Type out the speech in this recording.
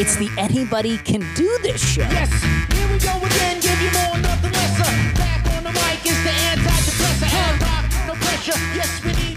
It's the anybody can do this show. Yes, here we go again, give you more, nothing lesser. Back on the mic is the antidepressant. Hard rock, no pressure. Yes, we need.